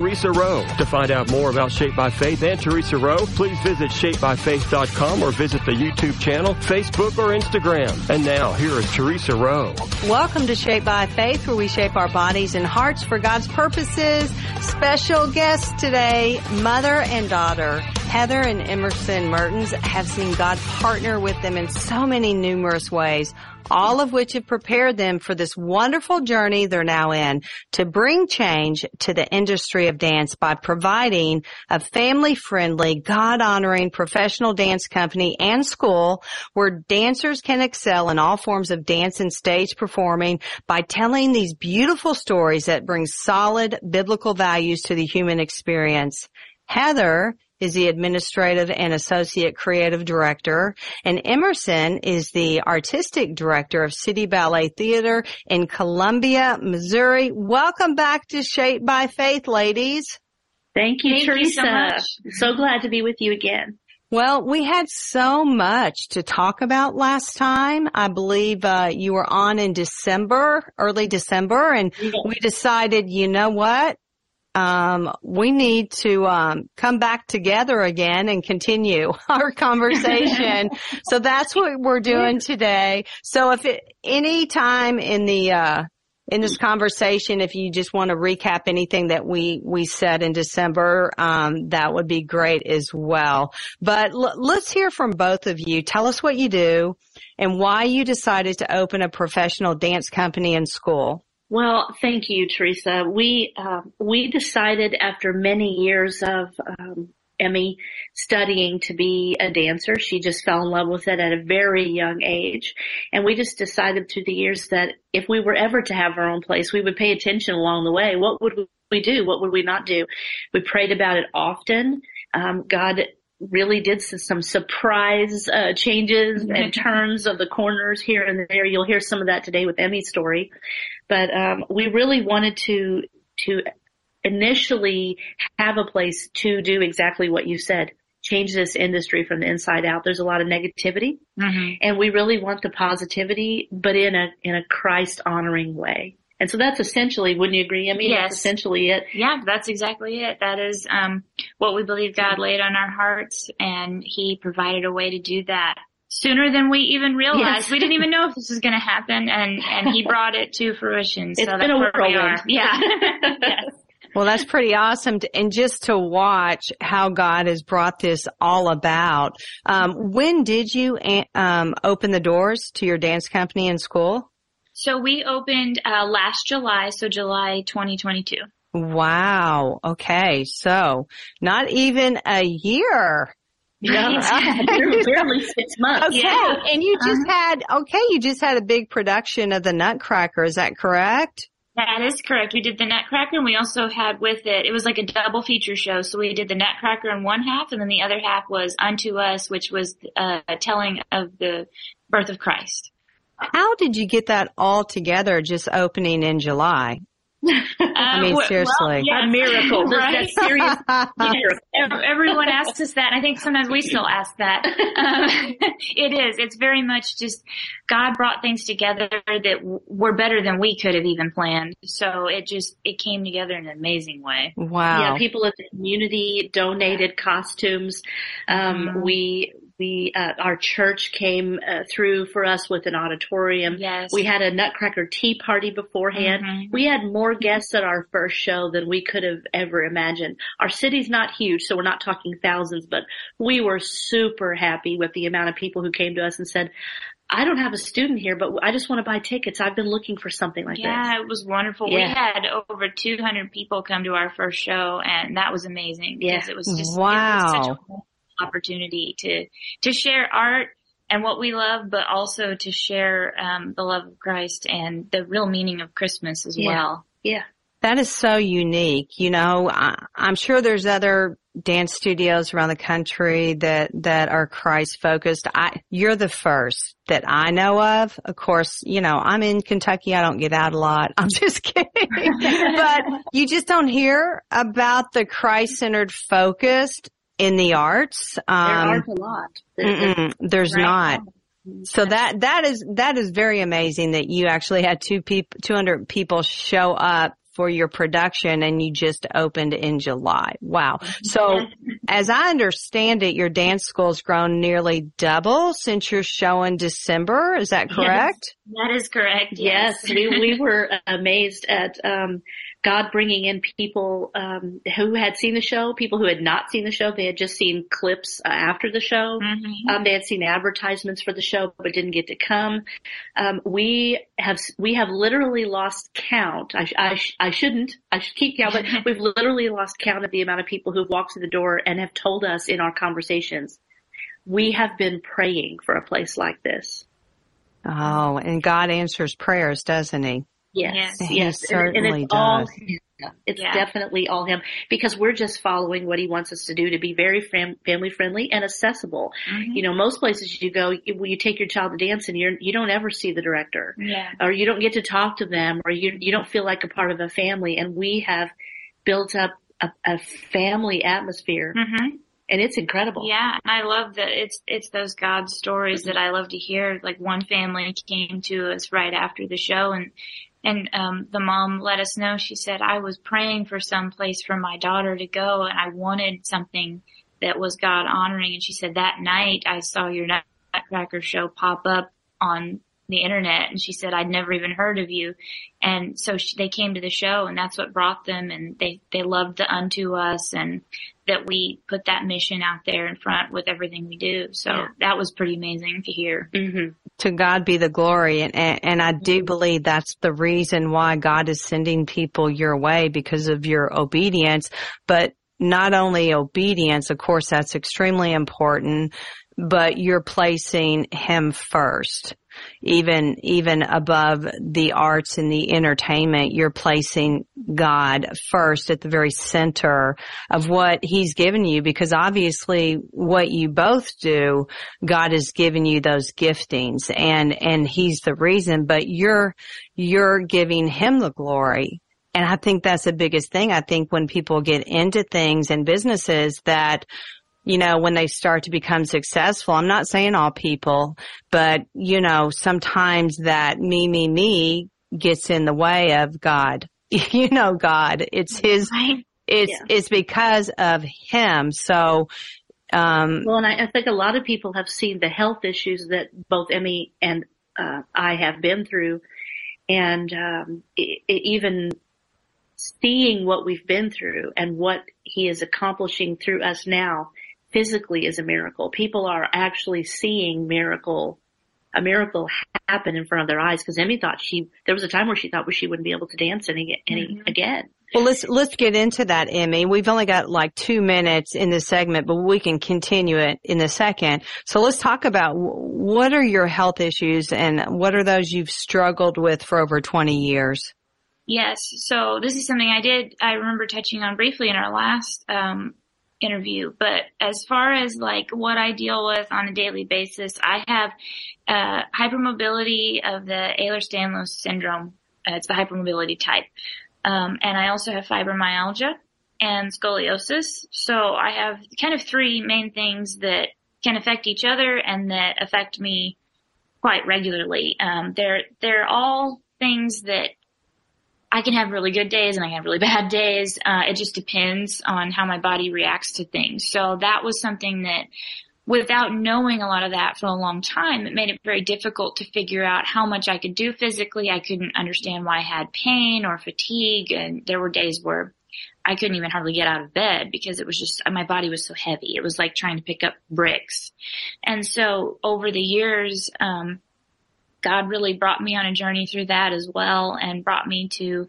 Theresa Rowe. To find out more about Shaped by Faith and Theresa Rowe, please visit shapebyfaith.com or visit the YouTube channel, Facebook, or Instagram. And now, here is Theresa Rowe. Welcome to Shaped by Faith, where we shape our bodies and hearts for God's purposes. Special guests today, mother and daughter. Heather and Emerson Mertens have seen God partner with them in so many numerous ways all of which have prepared them for this wonderful journey they're now in to bring change to the industry of dance by providing a family friendly, God honoring professional dance company and school where dancers can excel in all forms of dance and stage performing by telling these beautiful stories that bring solid biblical values to the human experience. Heather is the administrative and associate creative director, and Emerson is the artistic director of City Ballet Theater in Columbia, Missouri. Welcome back to Shaped by Faith, ladies. Thank you, Thank Theresa. You so, so glad to be with you again. Well, we had so much to talk about last time. I believe uh, you were on in December, early December, and Yeah. we decided, you know what? Um, we need to um, come back together again and continue our conversation. so that's what we're doing today. So if it, any time in the uh, in this conversation, if you just want to recap anything that we we said in December, um, that would be great as well. But l- let's hear from both of you. Tell us what you do and why you decided to open a professional dance company in school. Well, thank you, Theresa. We uh, we decided after many years of um, Emmy studying to be a dancer, she just fell in love with it at a very young age, and we just decided through the years that if we were ever to have our own place, we would pay attention along the way. What would we do? What would we not do? We prayed about it often. Um, God really did some surprise uh, changes and turns of the corners here and there. You'll hear some of that today with Emmy's story, but um, we really wanted to to initially have a place to do exactly what you said. Change this industry from the inside out. There's a lot of negativity Mhm. and we really want the positivity, but in a, in a Christ honoring way. And so that's essentially, wouldn't you agree? I mean, that's Yes. essentially it. Yeah, that's exactly it. That is um, what we believe God laid on our hearts, and He provided a way to do that sooner than we even realized. Yes. We didn't even know if this was going to happen, and and He brought it to fruition. So It's that's been a where we whirlwind. are. Yeah. yes. Well, that's pretty awesome. To, and just to watch how God has brought this all about. Um, when did you um, open the doors to your dance company in school? So we opened uh, last July, so July 2022. Wow. Okay. So not even a year. Yeah, barely, six months. Okay. Yeah. And you just had, okay, you just had a big production of the Nutcracker. Is that correct? That is correct. We did the Nutcracker and we also had with it, it was like a double feature show. So we did the Nutcracker in one half and then the other half was Unto Us, which was uh, a telling of the birth of Christ. How did you get that all together just opening in July? I mean, seriously. A miracle. Right? that's serious miracle. Everyone asks us that. I think sometimes we still ask that. Um, it is. It's very much just God brought things together that were better than we could have even planned. So it just it came together in an amazing way. Wow. Yeah, people in the community donated costumes. Um, Mhm. we we uh, our church came uh, through for us with an auditorium. Yes. We had a Nutcracker tea party beforehand. Mhm. We had more guests at our first show than we could have ever imagined. Our city's not huge, so we're not talking thousands, but we were super happy with the amount of people who came to us and said, I don't have a student here, but I just want to buy tickets. I've been looking for something like this. Yeah, it was wonderful. Yeah. We had over 200 people come to our first show and that was amazing because Yeah. it was just it Wow. was such a wonderful opportunity to to share art and what we love, but also to share um, the love of Christ and the real meaning of Christmas as Yeah. well. Yeah. That is so unique. You know, I, I'm sure there's other dance studios around the country that, that are Christ focused. I, you're the first that I know of. Of course, you know, I'm in Kentucky. I don't get out a lot. I'm just kidding. but you just don't hear about the Christ centered focused in the arts. There Um, aren't a lot. There- there- there's Right. not. So that that is that is very amazing that you actually had two people, 200 people show up for your production and you just opened in July. Wow. So as I understand it, your dance school's grown nearly double since your show in December. Is that correct? Yes, that is correct. Yes, Yes. we, we were amazed at, um, God bringing in people, um, who had seen the show, people who had not seen the show. They had just seen clips uh, after the show. Mhm. Um, they had seen advertisements for the show, but didn't get to come. Um, we have we have literally lost count. I, I, sh- I shouldn't. I should keep count, but we've literally lost count of the amount of people who've walked through the door and have told us in our conversations, we have been praying for a place like this. Oh, and God answers prayers, doesn't he? Yes, Yes. Yes, and- and, certainly it's All him. It's Yeah. definitely all him because we're just following what he wants us to do to be very fam- family friendly and accessible. Mhm. You know, most places you go, when you take your child to dance and you're you don't ever see the director. Yeah. or you don't get to talk to them or you you don't feel like a part of a family and we have built up a, a family atmosphere hmm and it's incredible. Yeah, and I love that it's it's those God stories that I love to hear. Like one family came to us right after the show and and um the mom let us know. She said I was praying for some place for my daughter to go and I wanted something that was God honoring. And she said that night I saw your Nutcracker show pop up on the internet. And she said I'd never even heard of you. And so she, they came to the show and that's what brought them and they they loved the unto us and that we put that mission out there in front with everything we do. So Yeah. that was pretty amazing to hear. hmm to God be the glory. And, and, and I do believe that's the reason why God is sending people your way because of your obedience. But not only obedience, of course, that's extremely important, but you're placing Him first. Even, even above the arts and the entertainment, you're placing God first at the very center of what He's given you because obviously what you both do God has given you those giftings and, and he's the reason, but you're, you're giving him the glory. And I think that's the biggest thing. I think when people get into things and businesses that, you know, when they start to become successful, I'm not saying all people, but you know, sometimes that me, me, me gets in the way of God. You know, God, it's his, Right? it's, Yeah. it's because of him. So, um, Well, and I, I think a lot of people have seen the health issues that both Emmy and uh, I have been through, and um, i i even seeing what we've been through and what He is accomplishing through us now physically is a miracle. People are actually seeing miracle, a miracle happen in front of their eyes. Because Emmy thought she, there was a time where she thought she wouldn't be able to dance any, any Mhm. again. Well, let's let's get into that, Emmy. We've only got like two minutes in this segment, but we can continue it in a second. So let's talk about what are your health issues and what are those you've struggled with for over 20 years? Yes. So this is something I did, I remember touching on briefly in our last, um, interview, but as far as like what I deal with on a daily basis, I have, uh, hypermobility of the Ehlers-Danlos syndrome. Uh, it's the hypermobility type. Um, and I also have fibromyalgia and scoliosis. So I have kind of three main things that can affect each other and that affect me quite regularly. Um, they're, they're all things that I can have really good days and I can have really bad days. Uh, it just depends on how my body reacts to things. So that was something that without knowing a lot of that for a long time, it made it very difficult to figure out how much I could do physically. I couldn't understand why I had pain or fatigue. And there were days where I couldn't even hardly get out of bed because it was just, my body was so heavy. It was like trying to pick up bricks. And so over the years, um, God really brought me on a journey through that as well and brought me to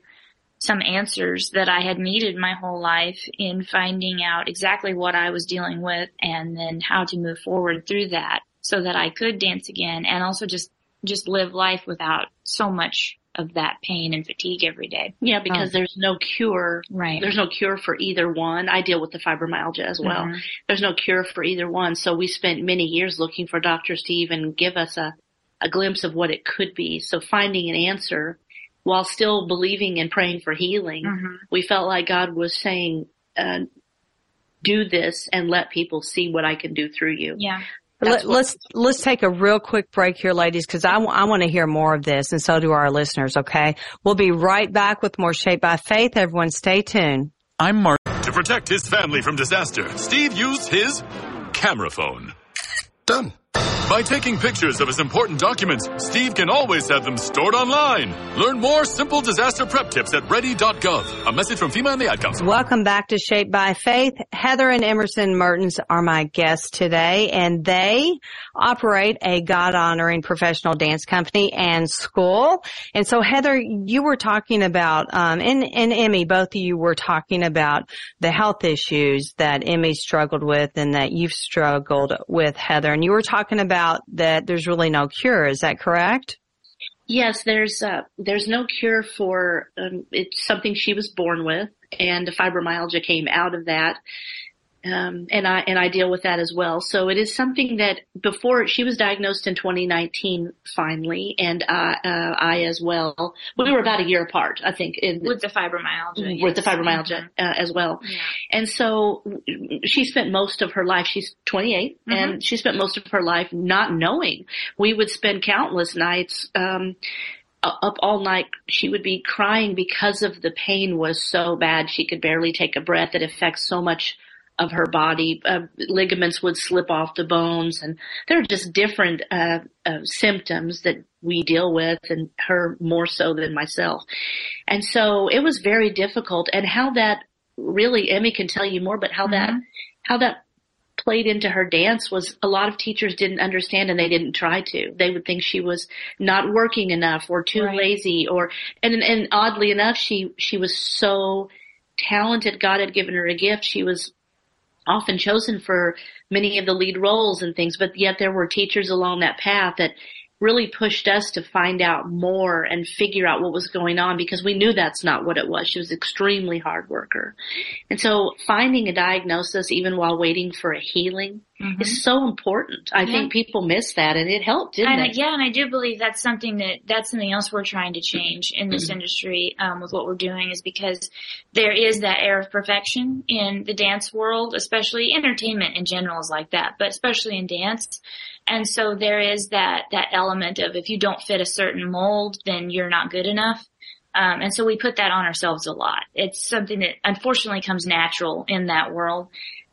some answers that I had needed my whole life in finding out exactly what I was dealing with and then how to move forward through that so that I could dance again and also just, just live life without so much of that pain and fatigue every day. Yeah, because there's no cure. Right. There's no cure for either one. I deal with the fibromyalgia as well. Mhm. There's no cure for either one. So we spent many years looking for doctors to even give us a, a glimpse of what it could be. So finding an answer while still believing and praying for healing, Mhm. we felt like God was saying, uh, do this and let people see what I can do through you. Yeah. Let, let's let's take a real quick break here, ladies, because I, w- I want to hear more of this, and so do our listeners. Okay, we'll be right back with more Shaped by Faith. Everyone, stay tuned. I'm Mark. To protect his family from disaster, Steve used his camera phone. Done. By taking pictures of his important documents, Steve can always have them stored online. Learn more simple disaster prep tips at ready.gov. A message from FEMA and the Ad Council. Welcome back to Shaped by Faith. Heather and Emerson Mertens are my guests today, and they operate a God honoring professional dance company and school. And so, Heather, you were talking about, um, and, and Emmy, both of you were talking about the health issues that Emmy struggled with and that you've struggled with, Heather. And you were talking about that there's really no cure. Is that correct? Yes, there's uh, there's no cure for um, it's something she was born with, and the fibromyalgia came out of that. Um, and I and I deal with that as well. So it is something that before she was diagnosed in 2019, finally, and uh, uh, I as well. We were about a year apart, I think, in, with the fibromyalgia. With yes. the fibromyalgia uh, as well, Yeah. and so she spent most of her life. She's 28, Mm-hmm. and she spent most of her life not knowing. We would spend countless nights. Um, up all night. She would be crying because of the pain was so bad. She could barely take a breath. It affects so much of her body. Uh, ligaments would slip off the bones and there are just different, uh, uh, symptoms that we deal with and her more so than myself. And so it was very difficult and how that really, Emmy can tell you more, but how that, how that played into her dance was a lot of teachers didn't understand and they didn't try to. They would think she was not working enough or too Right. lazy or, and, and oddly enough, she, she was so talented. God had given her a gift. She was often chosen for many of the lead roles and things, but yet there were teachers along that path that really pushed us to find out more and figure out what was going on because we knew that's not what it was. She was extremely hard worker. And so finding a diagnosis even while waiting for a healing is so important. I Yeah. think people miss that and it helped, didn't And it? yeah, and I do believe that's something that that's something else we're trying to change in this industry um, with what we're doing is because there is that air of perfection in the dance world, especially entertainment in general is like that, but especially in dance. And so there is that that element of if you don't fit a certain mold, then you're not good enough. Um, and so we put that on ourselves a lot. It's something that unfortunately comes natural in that world.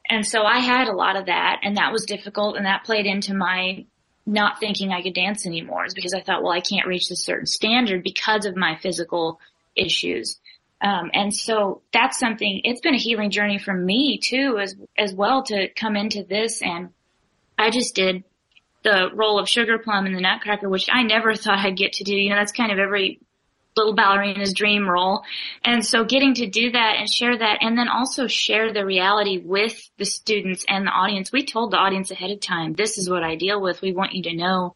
And so I had a lot of that and that was difficult and that played into my not thinking I could dance anymore is because I thought, well, I can't reach this certain standard because of my physical issues. Um, and so that's something, it's been a healing journey for me too, as, as well to come into this. And I just did the role of Sugar Plum in the Nutcracker, which I never thought I'd get to do. You know, that's kind of every little ballerina's dream role. And so getting to do that and share that and then also share the reality with the students and the audience. We told the audience ahead of time, this is what I deal with. We want you to know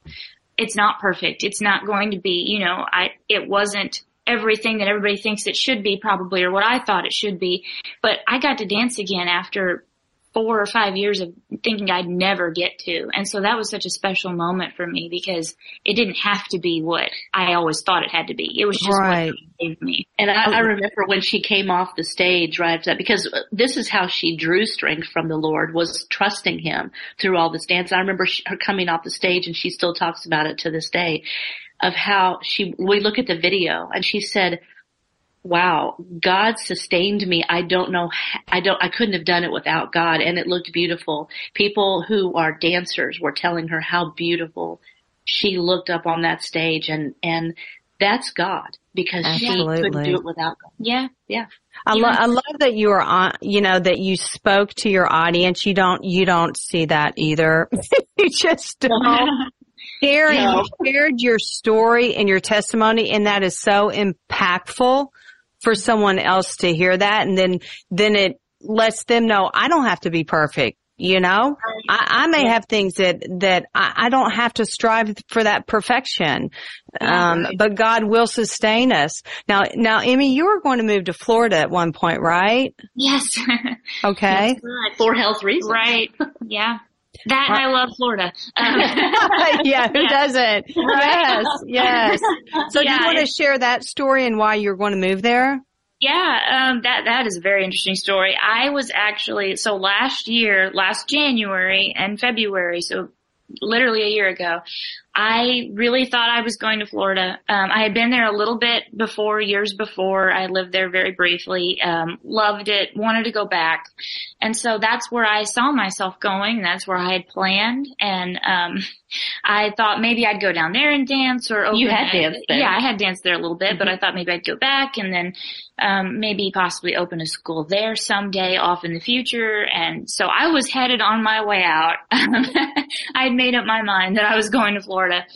it's not perfect. It's not going to be, you know, I, it wasn't everything that everybody thinks it should be probably or what I thought it should be. But I got to dance again after four or five years of thinking I'd never get to. And so that was such a special moment for me because it didn't have to be what I always thought it had to be. It was just Right. What gave me. And I, I remember when she came off the stage right after that, because this is how she drew strength from the Lord was trusting Him through all this dance. I remember her coming off the stage, and she still talks about it to this day, of how she. We look at the video, and she said, "Wow, God sustained me. I don't know. h- I don't. I couldn't have done it without God, and it looked beautiful. People who are dancers were telling her how beautiful she looked up on that stage, and and that's God because she couldn't do it without God. Yeah. Yeah. I, lo- I love that you are on, you know, that you spoke to your audience. You don't, you don't see that either. you just don't. Sharing, No. you shared your story and your testimony and that is so impactful for someone else to hear that. And then, then it lets them know I don't have to be perfect. You know, I, I may have things that, that I, I don't have to strive for that perfection. Um, but God will sustain us. Now, now, Emmy, you were going to move to Florida at one point, right? Yes. Okay. Right. For health reasons. right. Yeah. That and I love Florida. Um, yeah, who Yeah. doesn't? Yes, yes. So do you want to share that story and why you're going to move there? Yeah, um, that that is a very interesting story. I was actually so last year, last January and February, so literally a year ago, I really thought I was going to Florida. Um, I had been there a little bit before, years before. I lived there very briefly, um, loved it, wanted to go back. And so that's where I saw myself going. That's where I had planned. And, um, I thought maybe I'd go down there and dance or You had danced there. Yeah, I had danced there a little bit, mm-hmm. but I thought maybe I'd go back and then, um, maybe possibly open a school there someday off in the future. And so I was headed on my way out. I had made up my mind that I was going to Florida Florida.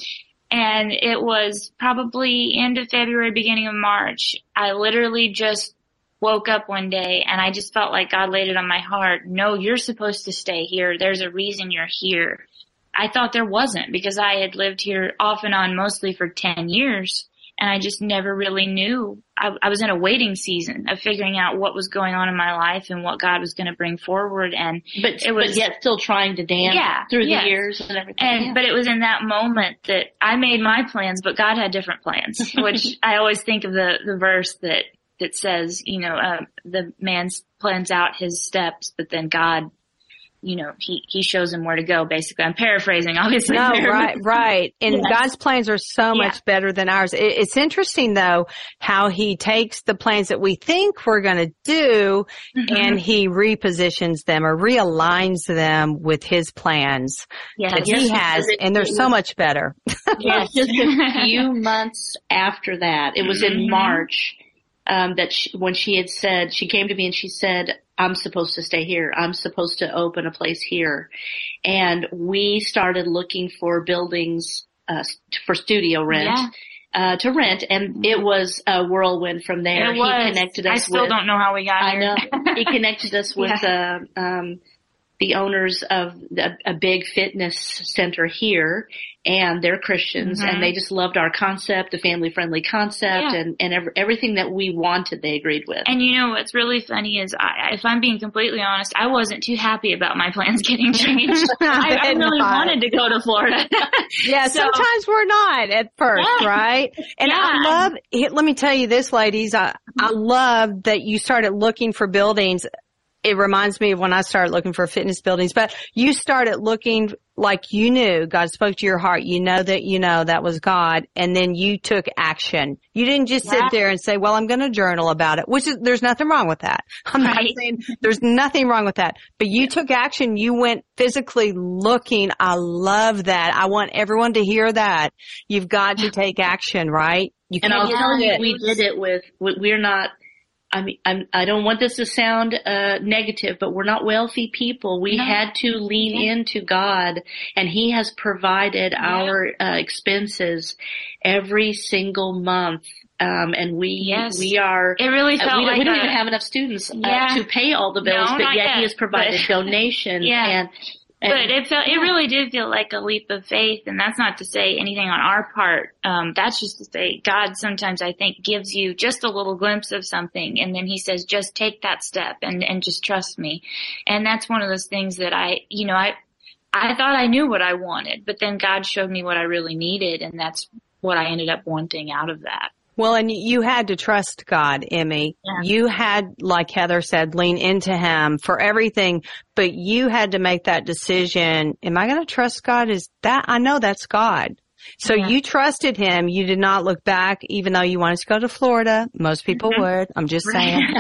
And it was probably end of February, beginning of March. I literally just woke up one day and I just felt like God laid it on my heart. No, you're supposed to stay here. There's a reason you're here. I thought there wasn't because I had lived here off and on mostly for 10 years and I just never really knew. I, I, was in a waiting season of figuring out what was going on in my life and what God was going to bring forward. And but it was but yet still trying to dance yeah, through yes. the years and everything. And yeah. but it was in that moment that I made my plans, but God had different plans. which I always think of the the verse that that says, you know, uh, the man plans out his steps, but then God you know, he, he shows him where to go, basically. I'm paraphrasing, obviously. No, right, right. And Yes. God's plans are so Yeah. much better than ours. It, it's interesting though, how he takes the plans that we think we're going to do Mhm. and he repositions them or realigns them with his plans yes. that he has. And they're so much better. Yes, just a few months after that, it was in Mhm. March, um, that she, when she had said, she came to me and she said, I'm supposed to stay here. I'm supposed to open a place here. And we started looking for buildings, uh, for studio rent. Yeah. Uh, to rent, and it was a whirlwind from there. It was. He connected us I still with. don't know how we got I here. know. he connected us with uh, um, the owners of the, a big fitness center here, and they're Christians, Mhm. and they just loved our concept, the family friendly concept, Yeah. and and ev- everything that we wanted, they agreed with. And you know what's really funny is, I, if I'm being completely honest, I wasn't too happy about my plans getting changed. I, I really Not. wanted to go to Florida. Yeah, So- sometimes we're not at first, Yeah. right? And I love, let me tell you this, ladies, I, I love that you started looking for buildings. It reminds me of when I started looking for fitness buildings, but you started looking like you knew God spoke to your heart. You know that you know that was God and then you took action. You didn't just sit Yeah. there and say, well, I'm going to journal about it, which is, there's nothing wrong with that. I'm not saying there's nothing wrong with that, but you took action. You went physically looking. I love that. I want everyone to hear that. You've got to take action, right? You and I'll tell you, we did it with. We're not. I mean, I'm, I don't want this to sound uh, negative, but we're not wealthy people. We No. had to lean into God, and He has provided our uh, expenses every single month. Um, and we Yes. we are It really uh, felt we, don't, like we don't even have enough students uh, Yeah. to pay all the bills, No, but yet, yet. He has provided donations Yeah. and. But it felt, it really did feel like a leap of faith, and that's not to say anything on our part. Um, that's just to say God sometimes I think gives you just a little glimpse of something, and then He says, just take that step and and just trust me. And that's one of those things that I, you know, I I thought I knew what I wanted, but then God showed me what I really needed, and that's what I ended up wanting out of that. Well, and you had to trust God, Emmy. Yeah. You had, like Heather said, lean into Him for everything, but you had to make that decision. Am I going to trust God? Is that, I know that's God. So Yeah. you trusted Him. You did not look back, even though you wanted to go to Florida. Most people Mhm. would. I'm just saying.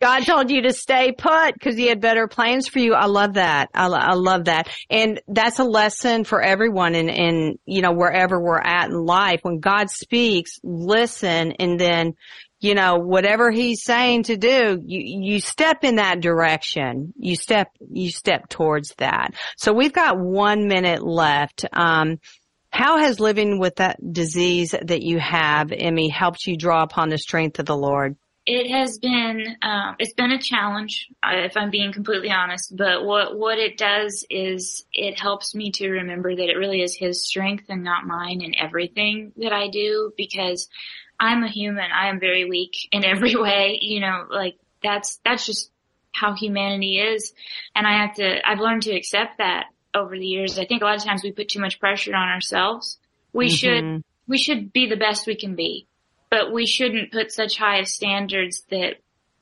God told you to stay put because he had better plans for you. I love that. I, I love that. And that's a lesson for everyone in, in, you know, wherever we're at in life. When God speaks, listen and then, you know, whatever he's saying to do, you, you step in that direction. You step, you step towards that. So we've got one minute left. Um, how has living with that disease that you have, Emmy, helped you draw upon the strength of the Lord? It has been um, it's been a challenge, if I'm being completely honest. But what what it does is it helps me to remember that it really is His strength and not mine in everything that I do because I'm a human. I am very weak in every way. You know, like that's that's just how humanity is, and I have to. I've learned to accept that over the years. I think a lot of times we put too much pressure on ourselves. We should Mhm. we should be the best we can be, but we shouldn't put such high standards that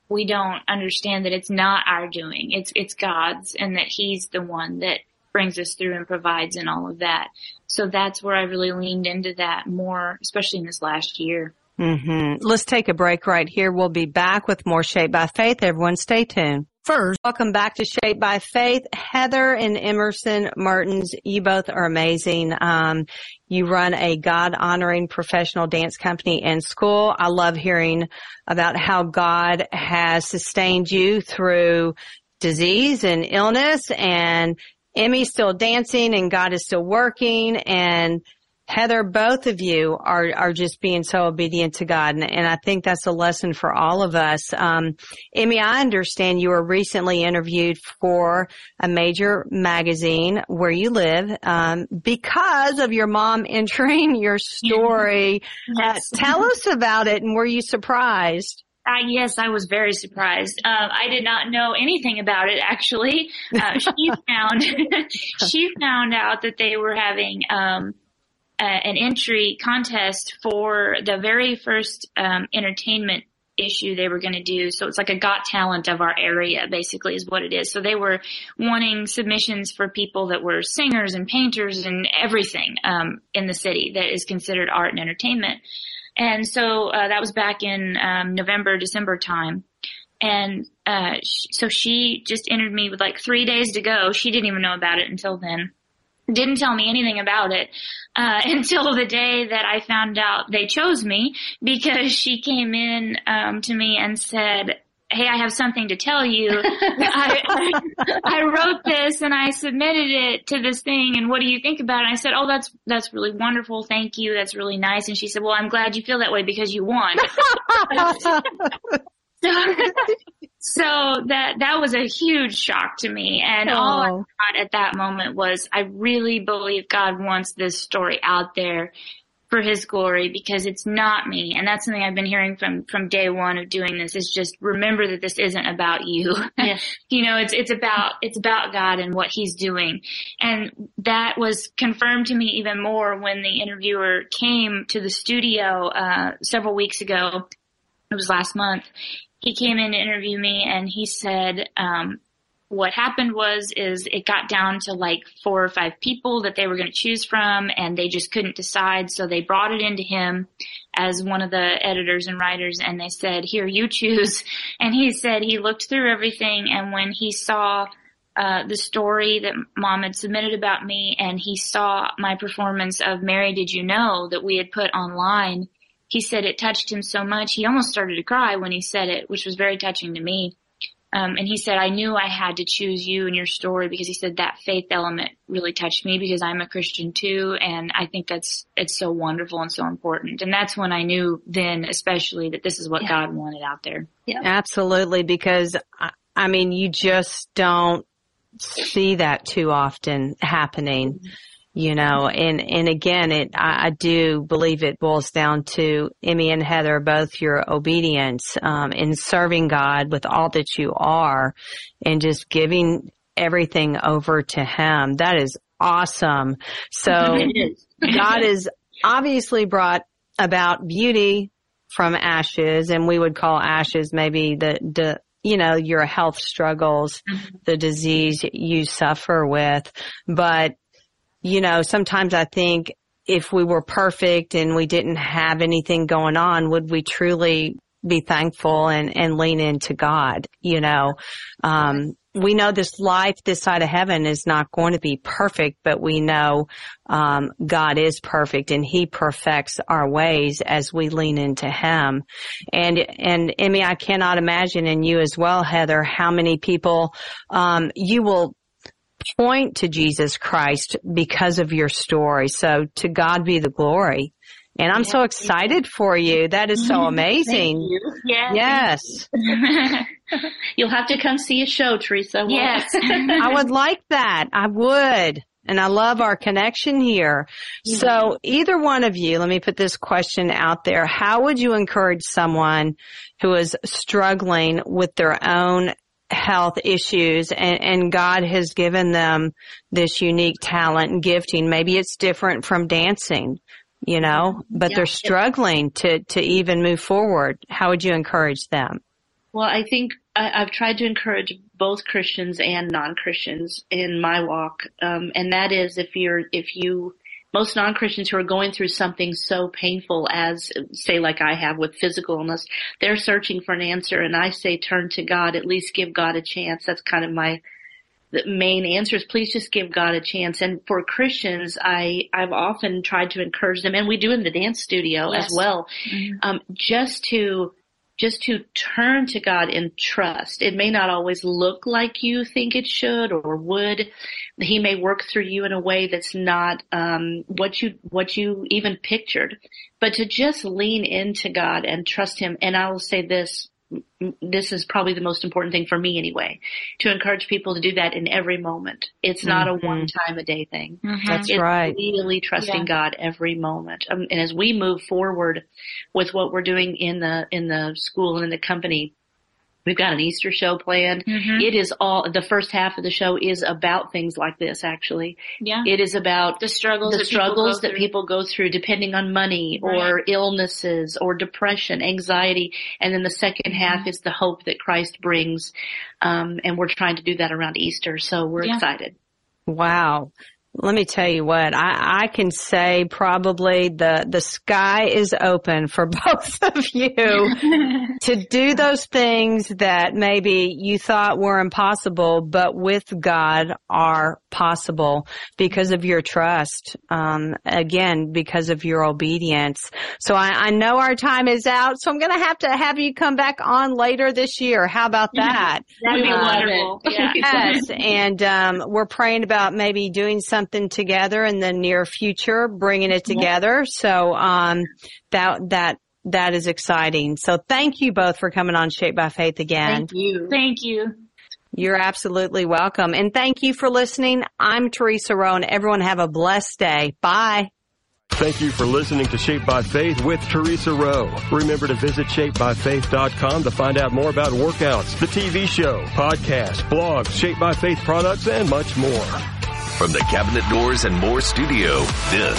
we don't understand that it's not our doing. It's, it's God's and that he's the one that brings us through and provides and all of that. So that's where I really leaned into that more, especially in this last year. Mm-hmm. Let's take a break right here. We'll be back with more Shape by Faith. Everyone stay tuned. First, welcome back to Shape by Faith. Heather and Emerson Mertens, you both are amazing. Um, you run a God honoring professional dance company and school. I love hearing about how God has sustained you through disease and illness and Emmy's still dancing and God is still working and Heather, both of you are are just being so obedient to God, and, and I think that's a lesson for all of us. Um, Emmy, I understand you were recently interviewed for a major magazine where you live um, because of your mom entering your story. Yes. Uh, tell us about it, and were you surprised? Uh, yes, I was very surprised. Uh, I did not know anything about it actually. Uh, she found she found out that they were having um, uh, an entry contest for the very first um, entertainment issue they were going to do. So it's like a got talent of our area, basically, is what it is. So they were wanting submissions for people that were singers and painters and everything um, in the city that is considered art and entertainment. And so uh, that was back in um, November, December time. And uh, sh- so she just entered me with like three days to go. She didn't even know about it until then didn't tell me anything about it uh, until the day that I found out they chose me because she came in um, to me and said, "Hey, I have something to tell you. I, I, I wrote this and I submitted it to this thing, and what do you think about it?" And I said, "Oh, that's that's really wonderful. Thank you. That's really nice." And she said, "Well, I'm glad you feel that way because you won." so, so that that was a huge shock to me, and all I Oh. thought at that moment was, I really believe God wants this story out there for His glory because it's not me, and that's something I've been hearing from from day one of doing this. Is just remember that this isn't about you. Yes. you know, it's it's about it's about God and what He's doing, and that was confirmed to me even more when the interviewer came to the studio uh, several weeks ago. It was last month. He came in to interview me, and he said, um, "What happened was is it got down to like four or five people that they were going to choose from, and they just couldn't decide. So they brought it into him." as one of the editors and writers and they said, here, you choose. And he said he looked through everything and when he saw uh, the story that mom had submitted about me and he saw my performance of Mary Did You Know that we had put online, he said it touched him so much. He almost started to cry when he said it, which was very touching to me. Um, and he said, I knew I had to choose you and your story because he said that faith element really touched me because I'm a Christian too. And I think that's, it's so wonderful and so important. And that's when I knew then, especially that this is what Yeah. God wanted out there. Absolutely, because I, I mean, you just don't see that too often happening, you know, and, and again, it, I, I do believe it boils down to Emmy and Heather, both your obedience, um, in serving God with all that you are and just giving everything over to Him. That is awesome. So is. God has obviously brought about beauty from ashes and we would call ashes maybe the, the, you know, your health struggles, the disease you suffer with. But, you know, sometimes I think if we were perfect and we didn't have anything going on, would we truly be thankful and, and lean into God? You know, um, we know this life this side of heaven is not going to be perfect, but we know um, God is perfect and He perfects our ways as we lean into Him. And and Emmy, I cannot imagine, and you as well, Heather, how many people um, you will point to Jesus Christ because of your story. So to God be the glory. And I'm so excited for you. That is so mm-hmm. Thank amazing. you. Yeah. Yes. You'll have to come see a show, Theresa. We'll- yes. I would like that. I would. And I love our connection here. So either one of you, let me put this question out there. How would you encourage someone who is struggling with their own health issues and, and God has given them this unique talent and gifting? Maybe it's different from dancing, you know, but Yeah. they're struggling to, to even move forward. How would you encourage them? Well, I think I, have tried to encourage both Christians and non-Christians in my walk, um, and that is if you're if you most non-Christians who are going through something so painful as, say, like I have with physical illness, they're searching for an answer, and I say turn to God. At least give God a chance. That's kind of my the main answer is please just give God a chance. And for Christians, I, I've often tried to encourage them, and we do in the dance studio yes. as well, mm-hmm. um, just to, just to turn to God in trust. It may not always look like you think it should or would. He may work through you in a way that's not, um, what you, what you even pictured, but to just lean into God and trust Him. And I will say this, this is probably the most important thing for me anyway, to encourage people to do that in every moment. It's not mm-hmm. a one time a day thing. Mm-hmm. That's it's right. Really trusting yeah. God every moment. Um, and as we move forward with what we're doing in the, in the school and in the company, We've got an Easter show planned. Mm-hmm. It is all, the first half of the show is about things like this actually. Yeah. It is about the struggles, the that struggles people that people go through depending on money right. or illnesses or depression, anxiety. And then the 2nd mm-hmm. half is the hope that Christ brings. Um, and we're trying to do that around Easter. So we're yeah. excited. Wow. Let me tell you what, I, I can say probably the, the sky is open for both of you to do those things that maybe you thought were impossible, but with God are possible because of your trust. Um, again, because of your obedience. So I, I know our time is out, so I'm going to have to have you come back on later this year. How about that? That'd be wonderful. Yeah. Yes. And, um, we're praying about maybe doing something something together in the near future, bringing it together. So, um, that, that, that is exciting. So thank you both for coming on Shaped by Faith again. Thank you. Thank you. You're absolutely welcome. And thank you for listening. I'm Theresa Rowe everyone have a blessed day. Bye. Thank you for listening to Shaped by Faith with Theresa Rowe. Remember to visit shapedbyfaith.com to find out more about workouts, the TV show, podcasts, blogs, Shaped by Faith products, and much more. From the Cabinet Doors and More studio, this